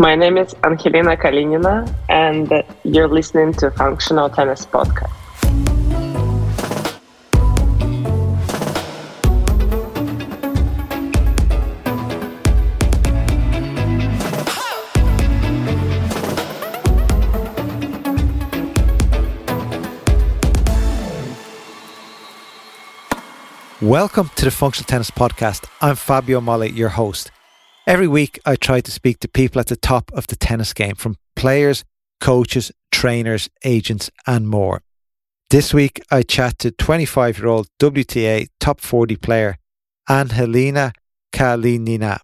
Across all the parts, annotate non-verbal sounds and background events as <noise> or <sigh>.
My name is Anhelina Kalinina, and you're listening to Functional Tennis Podcast. Welcome to the Functional Tennis Podcast. I'm Fabio Molly, your host. Every week, I try to speak to people at the top of the tennis game, from players, coaches, trainers, agents, and more. This week, I chat to 25 year old WTA top 40 player Anhelina Kalinina.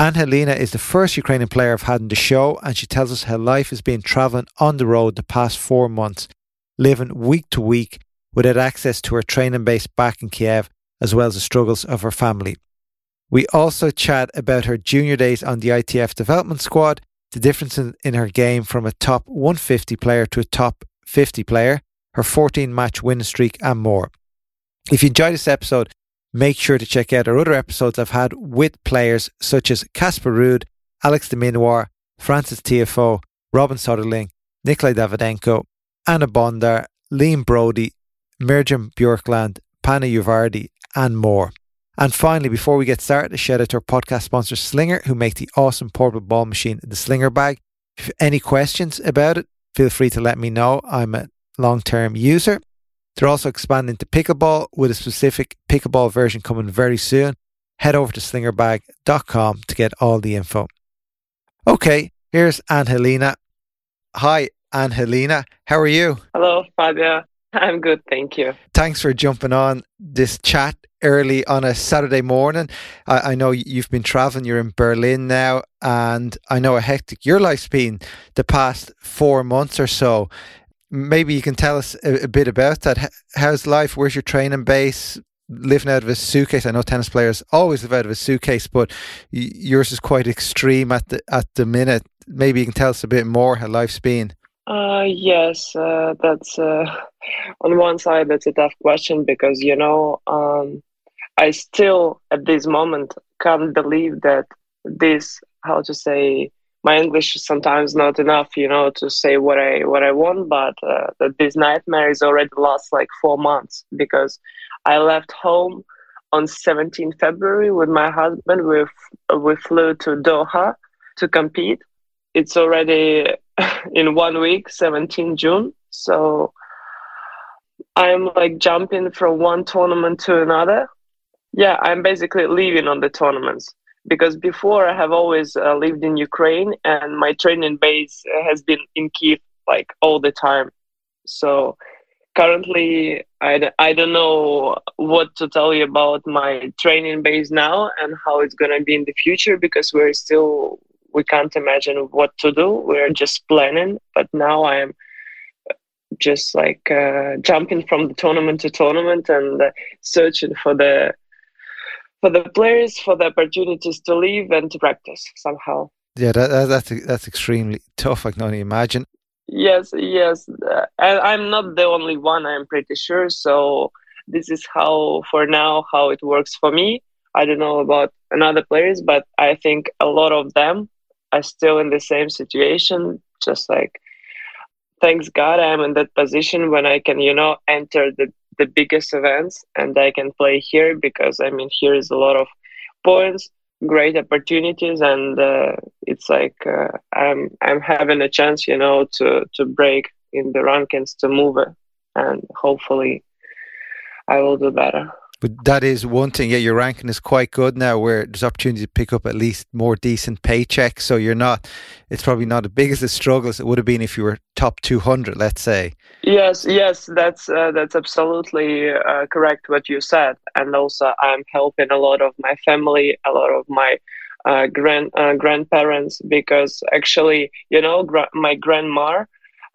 Anhelina is the first Ukrainian player I've had on the show, and she tells us how life has been travelling on the road the past four months, living week to week without access to her training base back in Kiev, as well as the struggles of her family. We also chat about her junior days on the ITF development squad, the difference in, in her game from a top 150 player to a top 50 player, her 14 match win streak, and more. If you enjoyed this episode, make sure to check out our other episodes I've had with players such as Casper Ruud, Alex de Minaur, Frances Tiafoe, Robin Soderling, Nikolai Davydenko, Anna Bondar, Liam Broady, Mirjam Björklund, Panna Udvardy, and more. And finally, before we get started, a shout out to our podcast sponsor, Slinger, who make the awesome portable ball machine, the Slinger Bag. If you have any questions about it, feel free to let me know. I'm a long term user. They're also expanding to pickleball with a specific pickleball version coming very soon. Head over to slingerbag.com to get all the info. Okay, here's Anhelina. Hi, Anhelina. How are you? Hello, Fabio. <laughs> I'm good, thank you. Thanks for jumping on this chat early on a Saturday morning. I, I, know you've been traveling, you're in Berlin now, and I know how hectic your life's been the past four months or so. Maybe you can tell us a, a bit about that. How's life? Where's your training base? Living out of a suitcase. I know tennis players always live out of a suitcase, but yours is quite extreme at the at the minute. Maybe you can tell us a bit more how life's been. Uh, yes, uh, that's uh, on one side that's a tough question because you know um, I still at this moment can't believe that this how to say my English is sometimes not enough, you know, to say what I what I want, but uh, that this nightmare is already last like four months because I left home on 17 February with my husband. We we flew to Doha to compete. It's already <laughs> in one week, 17 June. So I'm like jumping from one tournament to another. Yeah, I'm basically living on the tournaments because before I have always uh, lived in Ukraine and my training base has been in Kiev like all the time. So currently, I, I don't know what to tell you about my training base now and how it's going to be in the future because we're still we can't imagine what to do. We're just planning. But now I am just like uh, jumping from the tournament to tournament and uh, searching for the for the players for the opportunities to live and to practice somehow. Yeah, that, that, that's that's extremely tough. I can only imagine. Yes, yes, uh, and I'm not the only one. I'm pretty sure. So this is how, for now, how it works for me. I don't know about another players, but I think a lot of them are still in the same situation. Just like, thanks God, I'm in that position when I can, you know, enter the the biggest events and I can play here because I mean here is a lot of points, great opportunities, and uh, it's like uh, I'm I'm having a chance, you know, to to break in the rankings to move it, and hopefully I will do better. But that is one thing. Yeah, your ranking is quite good now, where there's opportunity to pick up at least more decent paychecks. So you're not. It's probably not as big as a struggle as it would have been if you were top 200, let's say. Yes, yes, that's uh, that's absolutely uh, correct what you said, and also I'm helping a lot of my family, a lot of my uh, grand uh, grandparents, because actually, you know, gra- my grandma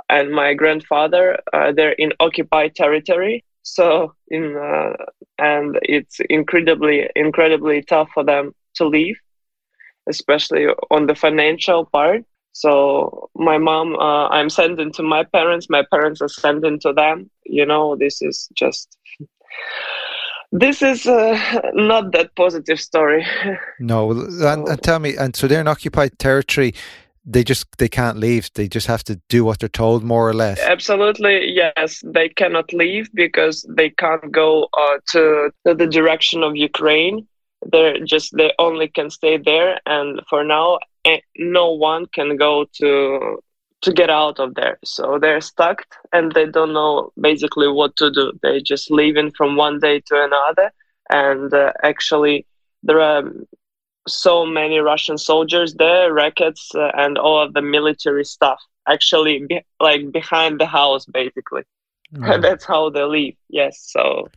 and my grandfather, uh, they're in occupied territory, so in uh, and it's incredibly incredibly tough for them to leave especially on the financial part so my mom uh, i'm sending to my parents my parents are sending to them you know this is just this is uh, not that positive story. <laughs> no, and, and tell me, and so they're in occupied territory they just they can't leave. They just have to do what they're told more or less. Absolutely yes. They cannot leave because they can't go uh, to, to the direction of ukraine. They're just they only can stay there and for now eh, no one can go to to get out of there. So they're stuck and they don't know basically what to do. They're just leaving from one day to another and uh, actually there are so many Russian soldiers there, rackets, uh, and all of the military stuff. Actually, be, like behind the house, basically. <laughs> Mm. That's how they live. Yes, so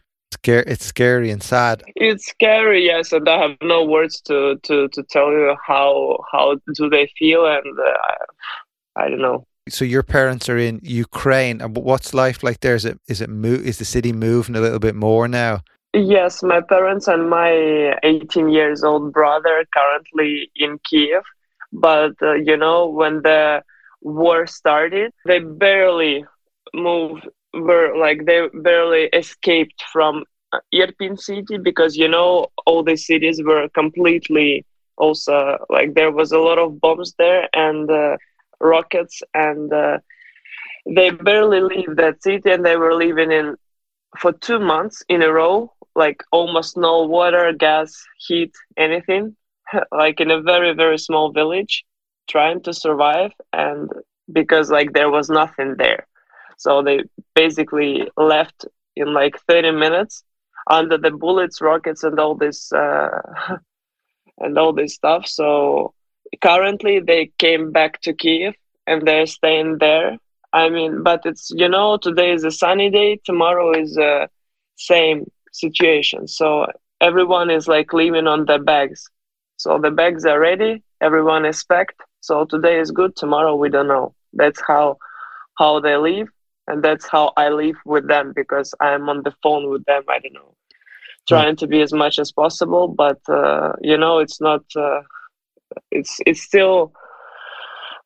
scary. It's scary and sad. It's scary, yes, and I have no words to to to tell you how how do they feel, and uh, I don't know. So your parents are in Ukraine, and what's life like there? Is it is it move? Is the city moving a little bit more now? Yes, my parents and my 18 years old brother currently in Kiev. But uh, you know, when the war started, they barely moved. Were like they barely escaped from uh, Irpin city because you know all the cities were completely also like there was a lot of bombs there and uh, rockets and uh, they barely leave that city and they were living in for two months in a row like almost no water, gas, heat, anything, <laughs> like in a very, very small village, trying to survive. And because like there was nothing there. So they basically left in like 30 minutes under the bullets, rockets, and all this, uh, <laughs> and all this stuff. So currently they came back to Kiev and they're staying there. I mean, but it's, you know, today is a sunny day, tomorrow is uh, same situation. So everyone is like living on their bags. So the bags are ready. Everyone is packed. So today is good. Tomorrow we don't know. That's how how they live, and that's how I live with them because I'm on the phone with them. I don't know, trying to be as much as possible. But uh, you know, it's not. Uh, it's it's still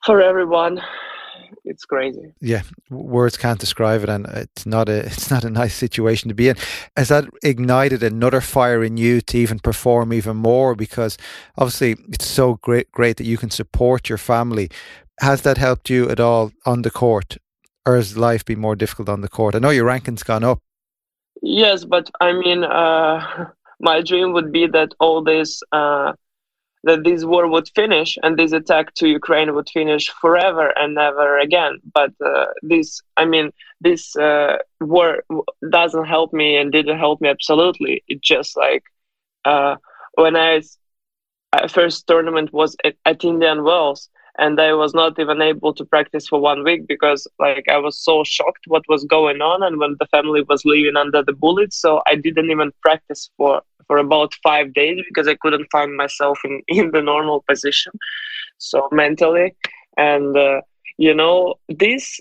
for everyone it's crazy. Yeah, words can't describe it, and it's not a <laughs> it's not a nice situation to be in. Has that ignited another fire in you to even perform even more? Because obviously, it's so great great that you can support your family. Has that helped you at all on the court, or has life been more difficult on the court? I know your ranking's gone up. Yes, but I mean, uh, <laughs> my dream would be that all this. Uh, that this war would finish and this attack to Ukraine would finish forever and never again. But uh, this, I mean, this uh, war doesn't help me and didn't help me absolutely. It just like uh, when I uh, first tournament was at, at Indian Wells, and I was not even able to practice for one week because like I was so shocked what was going on and when the family was living under the bullets so I didn't even practice for for about 5 days because I couldn't find myself in <laughs> in the normal position so mentally. And uh, you know this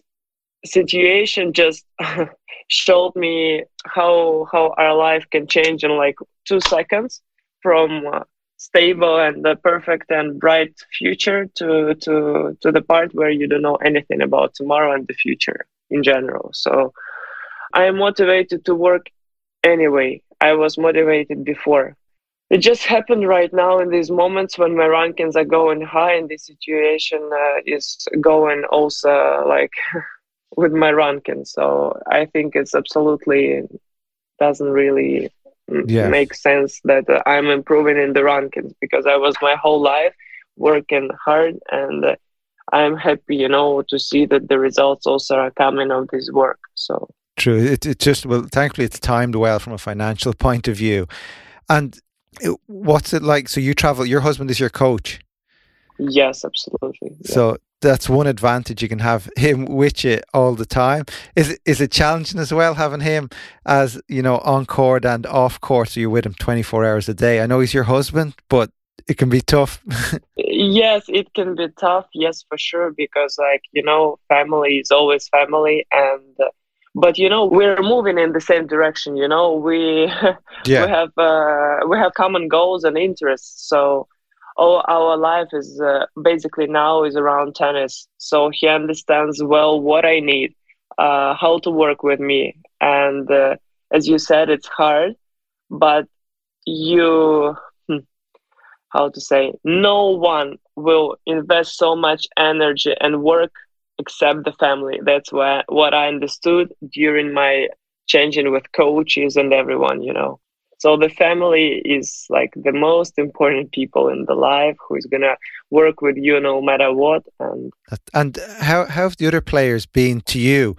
situation just <laughs> showed me how how our life can change in like 2 seconds from uh, stable and the perfect and bright future to to to the part where you don't know anything about tomorrow and the future in general. So i am motivated to work anyway. I was motivated before. It just happened right now in these moments when my rankings are going high and the situation uh, is going also like <laughs> with my rankings. So i think it's absolutely doesn't really yeah. makes sense that uh, I'm improving in the rankings because I was my whole life working hard and uh, I'm happy, you know, to see that the results also are coming of this work. So true. It it just well, thankfully it's timed well from a financial <laughs> point of view. And it, what's it like? So you travel. Your husband is your coach. Yes, absolutely. Yeah. So that's one advantage you can have <laughs> him with you all the time. Is it, is it challenging as well having him as you know on court and off court? So you're with him 24 hours a day. I know he's your husband, but it can be tough. <laughs> yes, it can be tough. Yes, for sure, because like you know, family is always family, and but you know we're moving in the same direction. You know, we <laughs> yeah. we have uh, we have common goals and interests. So all our life is uh, basically now is around tennis. So he understands well what I need, uh, how to work with me, and uh, as you said, it's hard. but you hmm, how to say no one will invest so much energy and work except the family that's what what i understood during my changing with coaches and everyone you know so the family is like the most important people in the life who is gonna work with you no matter what and and how how have the other players been to you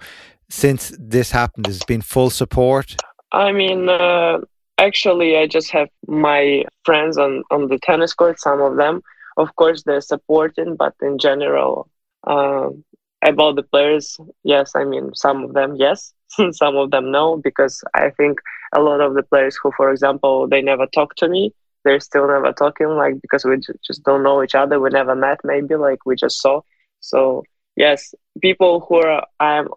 since this happened? Has it been full support? I mean uh, actually i just have my friends on on the tennis court some of them. Of course they're supporting but in general um, about the players yes i mean some of them yes. <laughs> Some of them no because i think a lot of the players who for example they never talk to me they're still never talking like because we just don't know each other we never met maybe like we just saw. So yes people who are i'm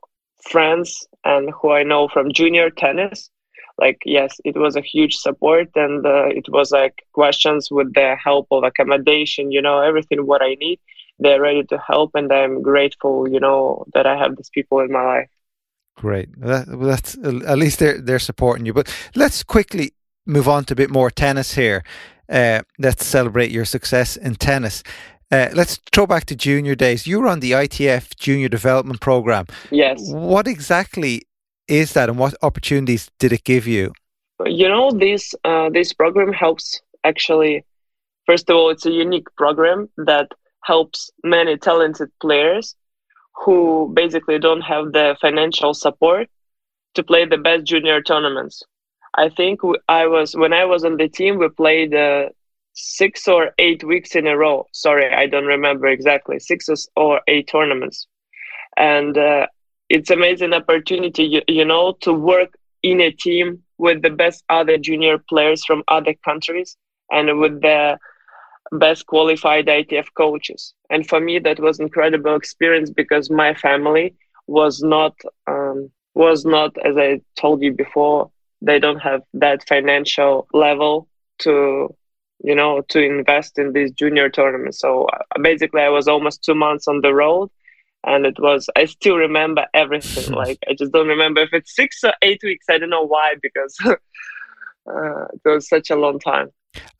friends and who i know from junior tennis like yes it was a huge support and uh, it was like questions with the help of accommodation you know everything what i need they're ready to help and i'm grateful you know that i have these people in my life great that, that's at least they're they're supporting you but let's quickly move on to a bit more tennis here uh, let's celebrate your success in tennis uh, let's throw back to junior days. You were on the ITF Junior Development Program. Yes. What exactly is that, and what opportunities did it give you? You know, this uh, this program helps actually. First of all, it's a unique program that helps many talented players who basically don't have the financial support to play the best junior tournaments. I think I was when I was on the team, we played uh, six or eight weeks in a row. Sorry, I don't remember exactly six or eight tournaments, and uh, it's amazing opportunity you, you know to work in a team with the best other junior players from other countries and with the best qualified ITF coaches. And for me, that was incredible experience because my family was not um, was not, as I told you before, they don't have that financial level to you know to invest in these junior tournaments. So uh, basically, I was almost two months on the road and it was i still remember everything <laughs> like i just don't remember if it's six or eight weeks i don't know why because <laughs> uh, it was such a long time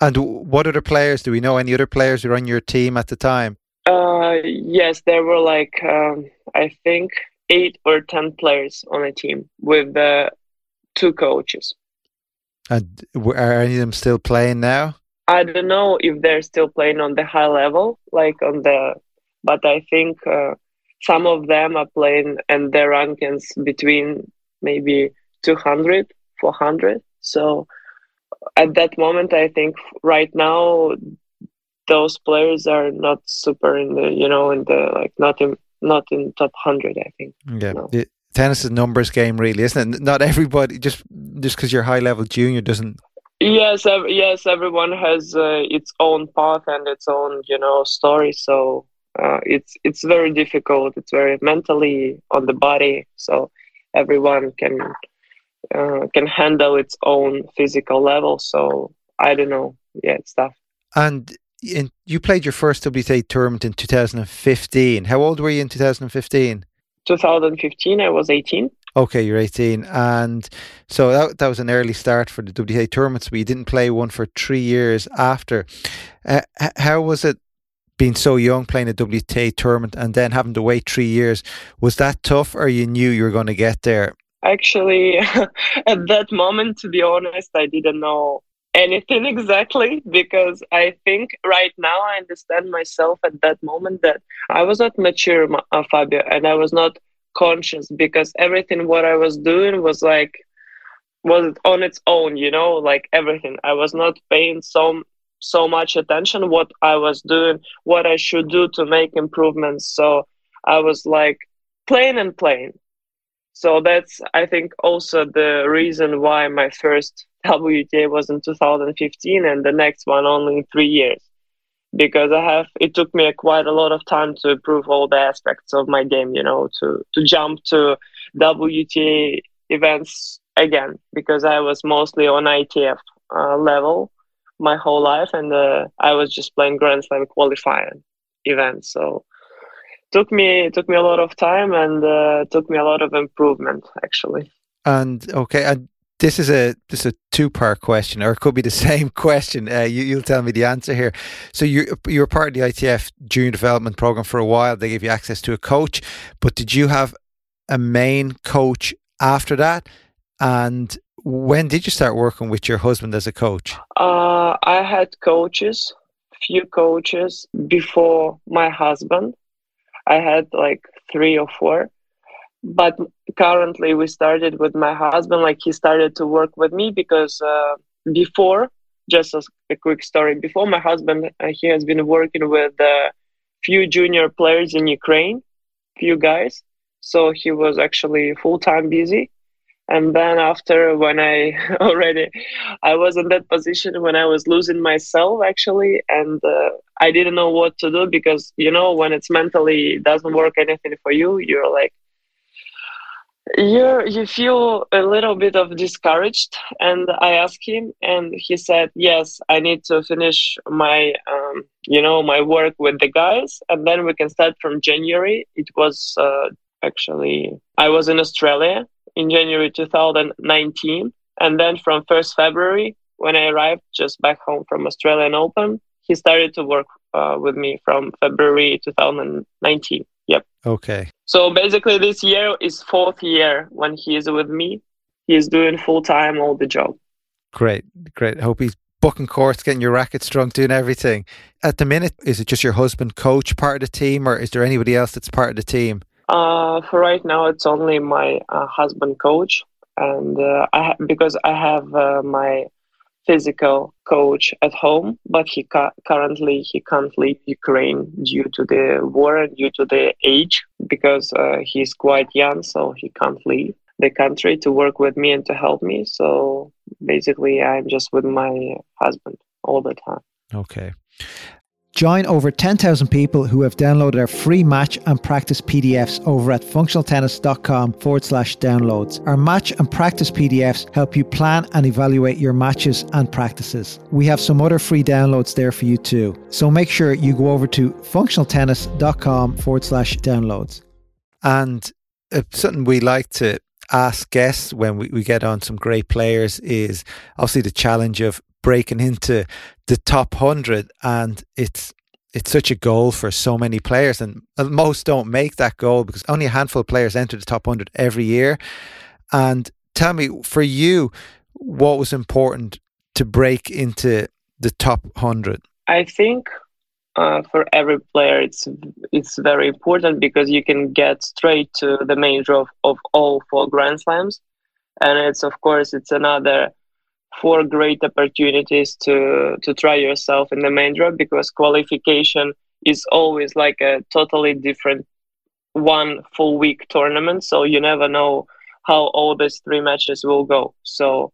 and what other players? Do we know any other players who were on your team at the time? Uh, yes there were like um, i think eight or ten players on a team with uh, two coaches. And are any of them still playing now? I don't know if they're still playing on the high level like on the but i think uh, some of them are playing and their rankings between maybe 200 400 so at that moment i think right now those players are not super in the you know in the like not in not in top 100 i think yeah no. tennis is a numbers game really isn't it not everybody just just because you're high level junior doesn't yes ev- yes everyone has uh, its own path and its own you know story so uh, it's it's very difficult. It's very mentally on the body, so everyone can uh, can handle its own physical level. So I don't know. Yeah, it's tough. And in, you played your first WTA tournament in 2015. How old were you in 2015? 2015, I was 18. Okay, you're 18. And so that, that was an early start for the WTA tournaments, but you didn't play one for three years after. Uh, how was it being so young playing a WTA tournament and then having to wait three years, was that tough or you knew you were going to get there? Actually, <laughs> at that moment, to be honest, I didn't know anything exactly because I think right now I understand myself at that moment that I was not mature, uh, Fabio, and I was not conscious because everything what I was doing was like was on its own, you know, like everything. I was not paying so so much attention what I was doing, what I should do to make improvements. So I was like playing and playing. So that's I think also the reason why my first <laughs> WTA was in 2015 and the next one only in three years. Because I have it took me quite a lot of time to improve all the aspects of my game, you know, to to jump to WTA events again because I was mostly on ITF uh, level my whole life, and uh, I was just playing Grand Slam qualifying events. So took me took me a lot of time and uh, took me a lot of improvement actually. And okay, and This is a this is a two part question, or it could be the <laughs> same question. Uh, you, will tell me the answer here. So you you were part of the ITF Junior Development Program for a while. They gave you access to a coach, but did you have a main coach after that? And when did you start working with your husband as a coach? Uh, I had coaches, few coaches before my husband. I had like three or four. But currently we started with my husband like he started to work with me because uh, before just as a quick story before my husband uh, he has been working with a few junior players in ukraine few guys. So he was actually full-time busy and then after when i <laughs> already i was in that position when i was losing myself actually. And uh, i didn't know what to do because you know when it's mentally doesn't work anything for you you're like you you feel a little bit of discouraged. And i asked him and he said yes i need to finish my um, you know my work with the guys. And then we can start from january. It was uh, actually i was in australia in january 2019 and then from 1st february when i arrived just back home from australian open he started to work uh, with me from february 2019 Yep. Okay. So basically, this year is fourth year when he is with me. He is doing full time all the job. Great, great. Hope he's booking courts, getting your racket strong, doing everything. At the minute, is it just your husband coach part of the team, or is there anybody else that's part of the team? Uh, for right now, it's only my uh, husband coach, and uh, I ha- because I have uh, my physical coach at home, but he ca- currently he can't leave Ukraine due to the war and due to the age because uh, he's quite young, so he can't leave the country to work with me and to help me. So basically, I'm just with my husband all the time. Okay. Join over 10,000 people who have downloaded our free match and practice PDFs over at functionaltennis.com forward slash downloads. Our match and practice PDFs help you plan and evaluate your matches and practices. We have some other free downloads there for you too. So make sure you go over to functionaltennis.com forward slash downloads. And uh, something we like to ask guests when we, we get on some great players is obviously the challenge of breaking into the top 100 and it's it's such a goal for so many players and most don't make that goal because only a handful of players enter the top 100 every year. And tell me for you what was important to break into the top 100 i think uh, for every player it's it's very important because you can get straight to the draw of, of all four grand slams. And it's of course it's another four great opportunities to to try yourself in the main draw because qualification is always like a totally different one full week tournament. So you never know how all these three matches will go. So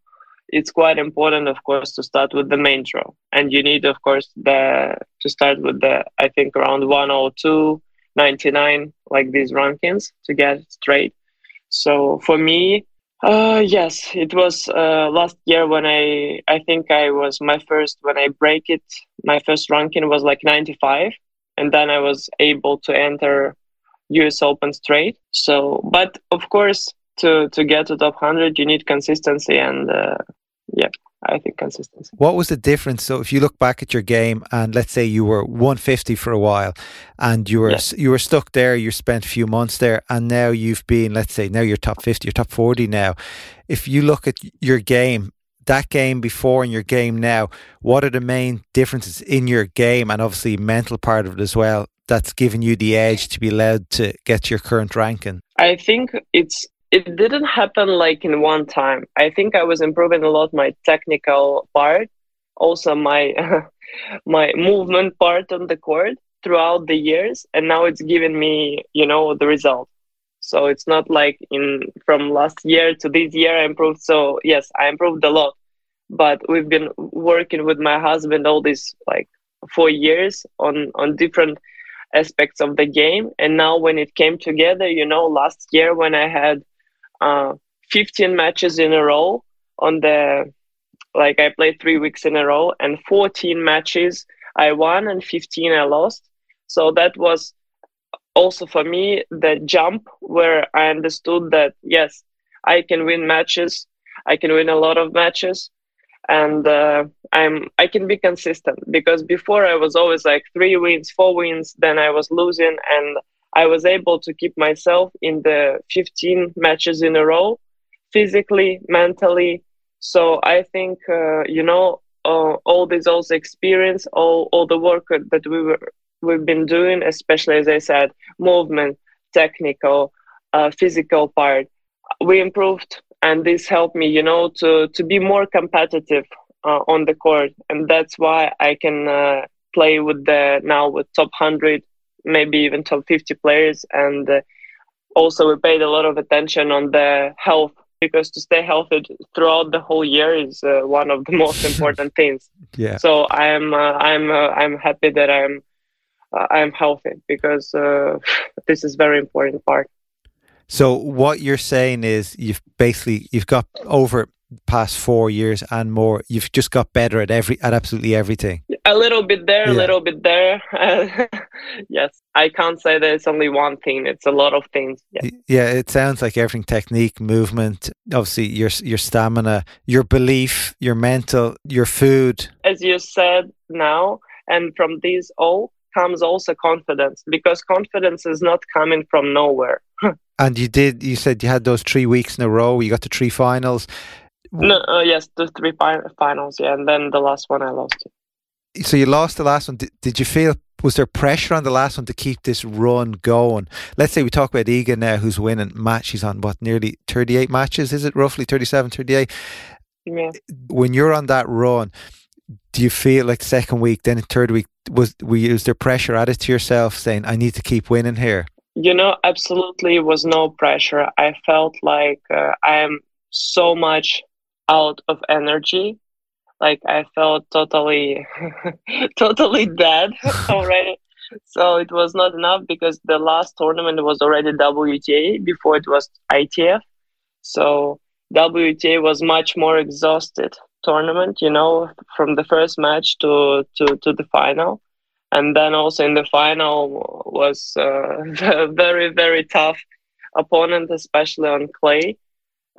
it's quite important of course to start with the main draw. And you need of course the to start with the i think around 102 99 like these rankings to get straight. So for me uh, yes, it was uh, last year when I I think I was my first when I break it. My first ranking was like 95, and then I was able to enter U.S. Open straight. So, but of course, to to get to top 100, you need consistency, and uh, yeah, I think consistency. What was the difference? So if you look back at your game and let's say you were 150 for a while and you were yeah. you were stuck there, you spent a few months there and now you've been let's say now you're top 50, you're top 40 now. If you look at your game that game before and your game now, what are the main differences in your game and obviously mental part of it as well that's given you the edge to be allowed to get your current ranking? I think it's it didn't happen like in one time. I think I was improving a lot my technical part, also my <laughs> my movement part on the court throughout the years, and now it's given me, you know, the result. So it's not like in from last year to this year I improved. So yes, I improved a lot, but we've been working with my husband all these like four years on on different aspects of the game and now when it came together you know last year when i had uh, 15 matches in a row on the like I played three weeks in a row and 14 matches I won and 15 I lost. So that was also for me the jump where I understood that yes, I can win matches. I can win a lot of matches, and uh, I'm I can be consistent because before I was always like three wins, four wins, then I was losing, and I was able to keep myself in the 15 matches in a row, physically, mentally. So I think uh, you know uh, all this also experience, all all the work that we were we've been doing, especially as I said, movement, technical, uh, physical part, we improved, and this helped me, you know, to to be more competitive uh, on the court, and that's why I can uh, play with the now with top hundred, maybe even top fifty players, and uh, also we paid a lot of attention on the health because to stay healthy throughout the whole year is uh, one of the <laughs> most important things. <laughs> Yeah. So I'm uh, I'm uh, I'm happy that I'm uh, I'm healthy because uh, <laughs> this is very important part. So what you're saying is you've basically you've got over past four years and more you've just got better at every at absolutely everything a little bit there yeah. a little bit there <laughs> yes i can't say that it's only one thing it's a lot of things yeah. yeah it sounds like everything technique movement obviously your your stamina your belief your mental your food as you said now and from these all comes also confidence because confidence is not coming from nowhere. <laughs> and you did, you said you had those three weeks in a row, you got to three finals. No, uh, yes, the three finals, yeah, and then the last one I lost. So you lost the last one. Did, did you feel was there pressure on the last one to keep this run going? Let's say we talk about Iga now, who's winning match. matches on what nearly thirty eight matches. Is it roughly 37, 38? Yeah. When you're on that run, do you feel like second week, then third week, was we was there pressure added to yourself saying I need to keep winning here? You know, absolutely was no pressure. I felt like uh, I am so much out of energy. Like I felt totally, <laughs> totally dead <laughs> already. so it was not enough because the last tournament was already WTA before it was ITF. So WTA was much more exhausted tournament, you know, from the first match to, to, to the final. And then also in the final was uh, <laughs> very, very tough opponent, especially on clay.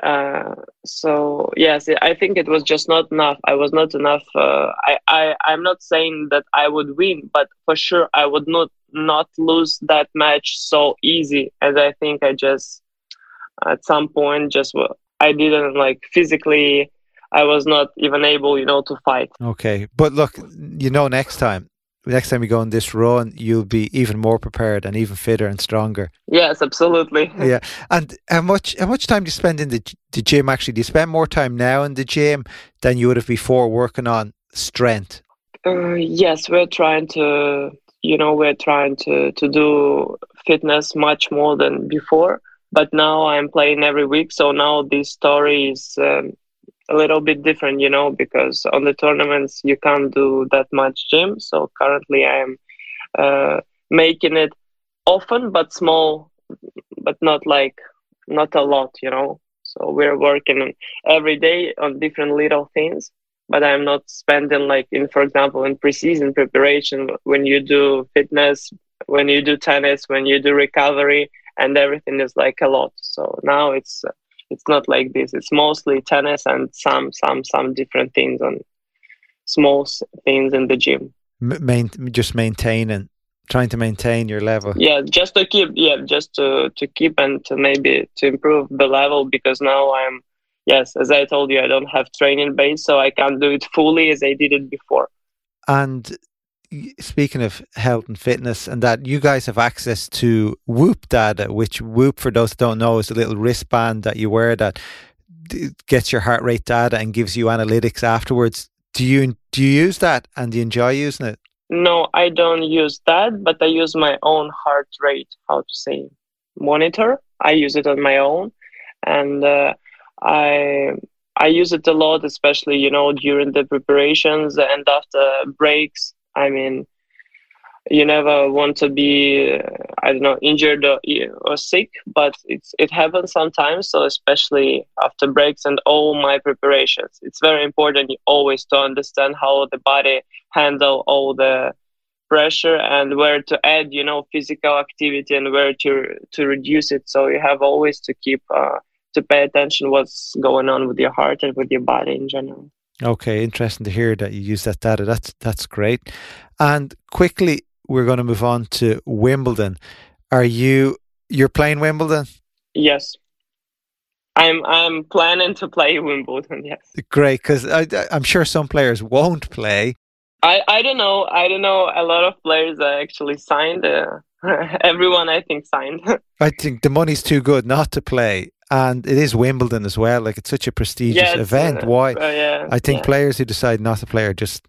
Uh, so yes, I think it was just not enough. I was not enough. Uh, I, I, I'm not saying that I would win, but for sure I would not not lose that match so easy as I think I just at some point just I didn't like physically I was not even able, you know, to fight. Okay, but look, you know, next time, next time we go on this run, you'll be even more prepared and even fitter and stronger. Yes, absolutely. <laughs> yeah, and how much how much time do you spend in the the gym? Actually, do you spend more time now in the gym than you would have before working on strength? Uh, yes, we're trying to, you know, we're trying to to do fitness much more than before. But now I'm playing every week, so now this story is. Um, a little bit different, you know, because on the tournaments you can't do that much gym. So currently I am uh, making it often, but small, but not like not a lot, you know. So we're working every day on different little things, but I'm not spending like in, for example, in preseason preparation when you do fitness, when you do tennis, when you do recovery, and everything is like a lot. So now it's it's not like this. It's mostly tennis and some some some different things on small things in the gym. Main, just maintaining trying to maintain your level. Yeah just to keep yeah just to to keep and to maybe to improve the level because now i'm yes as i told you i don't have training base so i can't do it fully as i did it before. And speaking of health and fitness and that you guys have access to whoop data which whoop for those that don't know is a little wristband that you wear that gets your heart rate data and gives you analytics afterwards. Do you do you use that and do you enjoy using it? No i don't use that but i use my own heart rate how to say monitor. I use it on my own. And uh, i i use it a lot especially you know during the preparations and after breaks I mean, you never want to be, I don't know, injured or, or sick, but it's it happens sometimes. So especially after breaks and all my preparations, it's very important always to understand how the body handle all the pressure and where to add, you know, physical activity and where to to reduce it. So you have always to keep uh, to pay attention what's going on with your heart and with your body in general. Okay, interesting to hear that you use that data. That's that's great. And quickly, we're going to move on to Wimbledon. Are you you're playing Wimbledon? Yes. I'm I'm planning to play Wimbledon. Yes. Great, because I'm sure some players won't play. I, I don't know. I don't know. A lot of players are actually signed. Uh, <laughs> everyone, I think, signed. <laughs> I think the money's too good not to play, and it is Wimbledon as well. Like it's such a prestigious yes, event. Uh, Why? Uh, yeah, I think yeah. players who decide not to play are just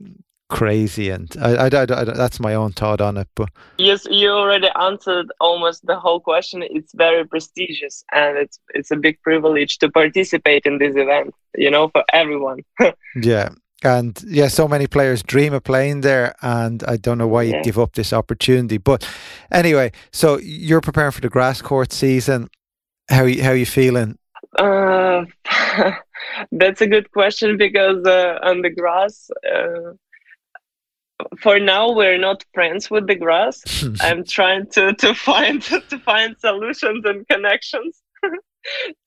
crazy, and I, I, I, that's my own thought on it. But yes, you already answered almost the whole question. It's very prestigious, and it's it's a big privilege to participate in this event. You know, for everyone. <laughs> yeah. And yeah, so many players dream of playing there, and I don't know why you yeah. give up this opportunity. But anyway, so you're preparing for the grass court season. How are you, how are you feeling? Uh, <laughs> that's a good question because uh, on the grass, uh, for now we're not friends with the grass <laughs> i'm trying to to find <laughs> to find solutions and connections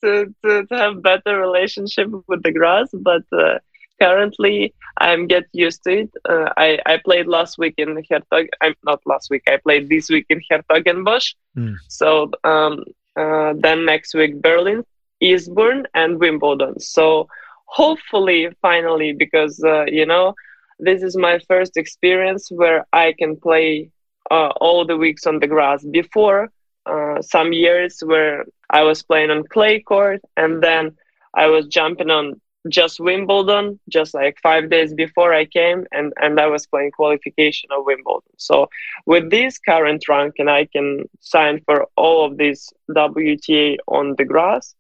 to, to, to have better relationship with the grass but uh, currently i'm get used to it uh, i i played last week in hertog i'm not last week i played this week in hertogenbosch mm. so um uh, then next week berlin eastbourne and wimbledon so hopefully finally because uh, you know this is my first experience where I can play uh, all the weeks on the grass. Before, uh, some years where I was playing on clay court, and then I was jumping on just Wimbledon, just like five days before I came, and and I was playing qualification of Wimbledon. So with this current ranking, I can sign for all of these WTA on the grass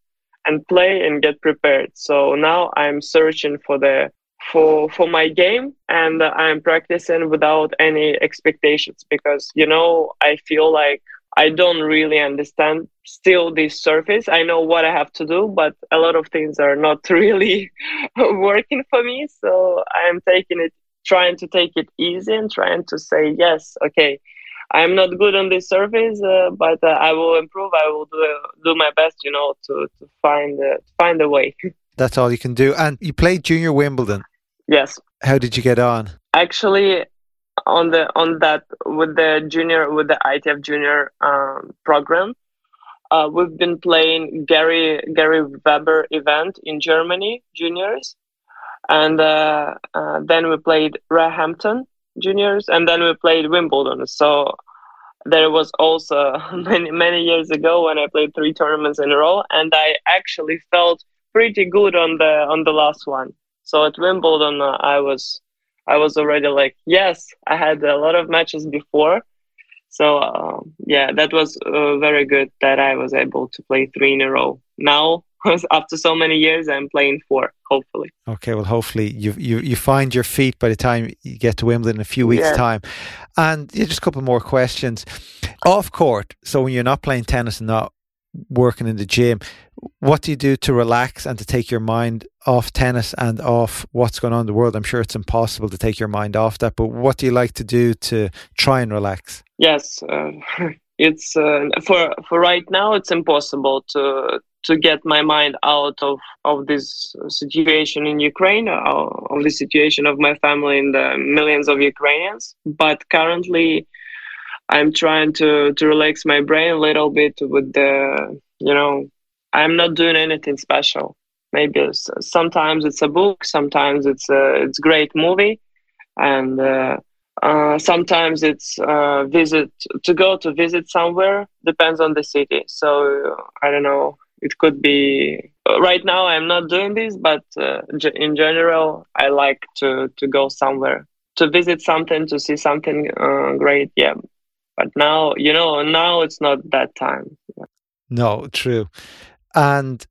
and play and get prepared. So now I'm searching for the for for my game and i'm practicing without any expectations because you know i feel like i don't really understand still this surface. I know what i have to do but a lot of things are not <laughs> really <laughs> working for me. So i'm taking it trying to take it easy and trying to say yes okay i'm not good on this surface uh, but uh, i will improve. I will do, do my best you know to, to find uh, find a way. <laughs> That's all you can do. And you played junior wimbledon. Yes. How did you get on? Actually, on the on that with the junior with the ITF junior um, program, uh, we've been playing Gerry Gerry Weber event in Germany juniors, and uh, uh, then we played Roehampton juniors, and then we played Wimbledon. So there was also <laughs> many many years ago when I played three tournaments in a row, and I actually felt pretty good on the on the last one. So at Wimbledon, uh, I was I was already like, yes, I had a lot of matches before. So uh, yeah, that was uh, very good that I was able to play three in a row. Now, <laughs> after so many years, I'm playing four. Hopefully. Okay, well, hopefully you you you find your feet by the time you get to Wimbledon in a few weeks' yeah. time. And yeah, just a couple more questions. Off court, so when you're not playing tennis and not working in the gym, what do you do to relax and to take your mind off tennis and off what's going on in the world? I'm sure it's impossible to take your mind off that, but what do you like to do to try and relax? Yes, uh, <laughs> it's uh, for for right now. It's impossible to to get my mind out of of this situation in Ukraine, uh, of the situation of my family and the millions of Ukrainians. But currently, I'm trying to to relax my brain a little bit with the you know I'm not doing anything special. Maybe sometimes it's a book, sometimes it's a it's great movie, and uh, uh, sometimes it's uh, visit to go to visit somewhere. Depends on the city. So I don't know. It could be right now. I'm not doing this, but uh, in general, I like to to go somewhere to visit something to see something uh, great. Yeah, but now you know now it's not that time. No, true. And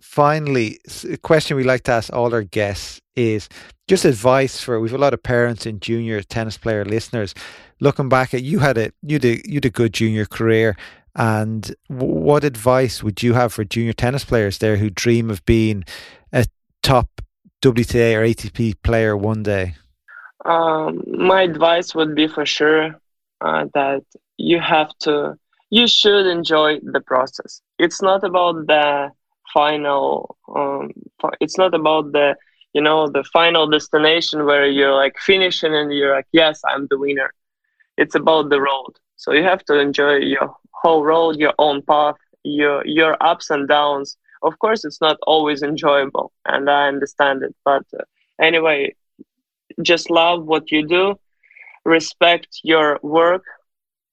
finally, a question we like to ask all our guests is just advice for we've a lot of parents and junior tennis player listeners. Looking back at you had a you did you did a good junior career, and what advice would you have for junior tennis players there who dream of being a top WTA or ATP player one day? Um, my advice would be for sure uh, that you have to you should enjoy the process. It's not about the final. Um, it's not about the you know the final destination where you're like finishing and you're like yes I'm the winner. It's about the road. So you have to enjoy your whole road, your own path, your your ups and downs. Of course, it's not always enjoyable, and I understand it. But uh, anyway, just love what you do, respect your work,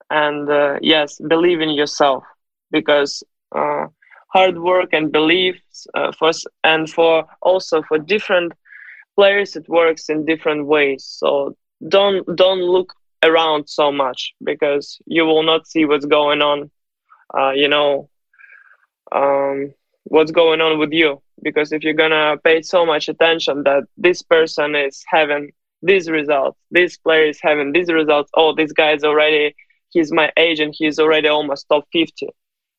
and uh, yes, believe in yourself because uh, hard work and beliefs uh, for and for also for different players it works in different ways. So don't don't look around so much because you will not see what's going on. Uh, you know, um, what's going on with you because if you're gonna pay so much attention that this person is having these results, this player is having these results. Oh, this guy is already he's my age and he's already almost top 50.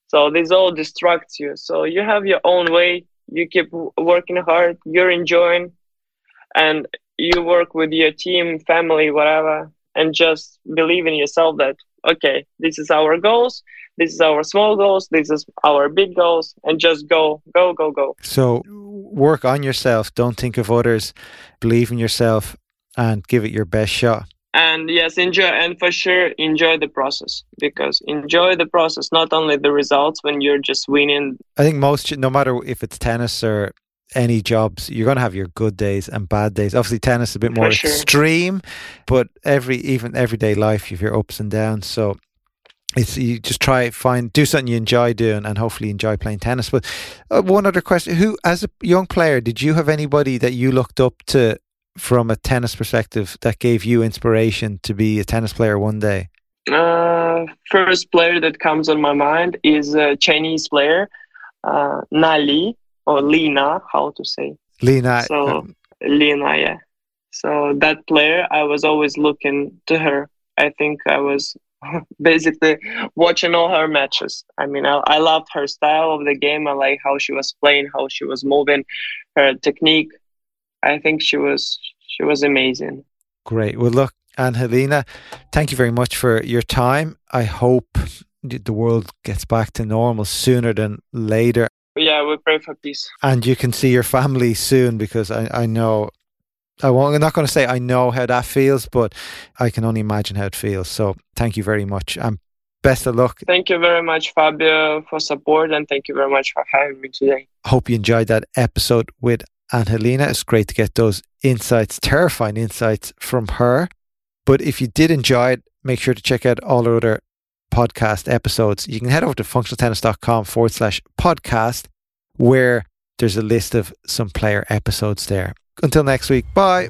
So this all distracts you. So you have your own way. You keep working hard. You're enjoying, and you work with your team, family, whatever, and just believe in yourself that okay, this is our goals, this is our small goals, this is our big goals, and just go, go, go, go. So work on yourself. Don't think of others. Believe in yourself and give it your best shot. And yes, enjoy and for sure enjoy the process because enjoy the process, not only the results when you're just winning. I think most, no matter if it's tennis or any jobs, you're going to have your good days and bad days. Obviously, tennis is a bit more sure. extreme, but every even everyday life, you've your ups and downs. So it's you just try find do something you enjoy doing, and hopefully enjoy playing tennis. But uh, one other question: Who, as a young player, did you have anybody that you looked up to from a tennis perspective that gave you inspiration to be a tennis player one day? Uh, first player that comes on my mind is a Chinese player, uh, Na Li or Li Na, how to say. Li Na. So um, Li Na, yeah. So that player, I was always looking to her. I think I was <laughs> basically watching all her matches. I mean, I, I loved her style of the game. I like how she was playing, how she was moving, her technique. I think she was she was amazing. Great. Well, look, Anhelina, thank you very much for your time. I hope the world gets back to normal sooner than later yeah, we pray for peace. And you can see your family soon because I, I know I won't, I'm not going to say I know how that feels, but I can only imagine how it feels. So thank you very much and best of luck. Thank you very much, Fabio, for support and thank you very much for having me today. Hope you enjoyed that episode with Anhelina. It's great to get those insights, terrifying insights from her. But if you did enjoy it, make sure to check out all our other podcast episodes, you can head over to functionaltennis.com forward slash podcast, where there's a list of some player episodes there. Until next week, bye.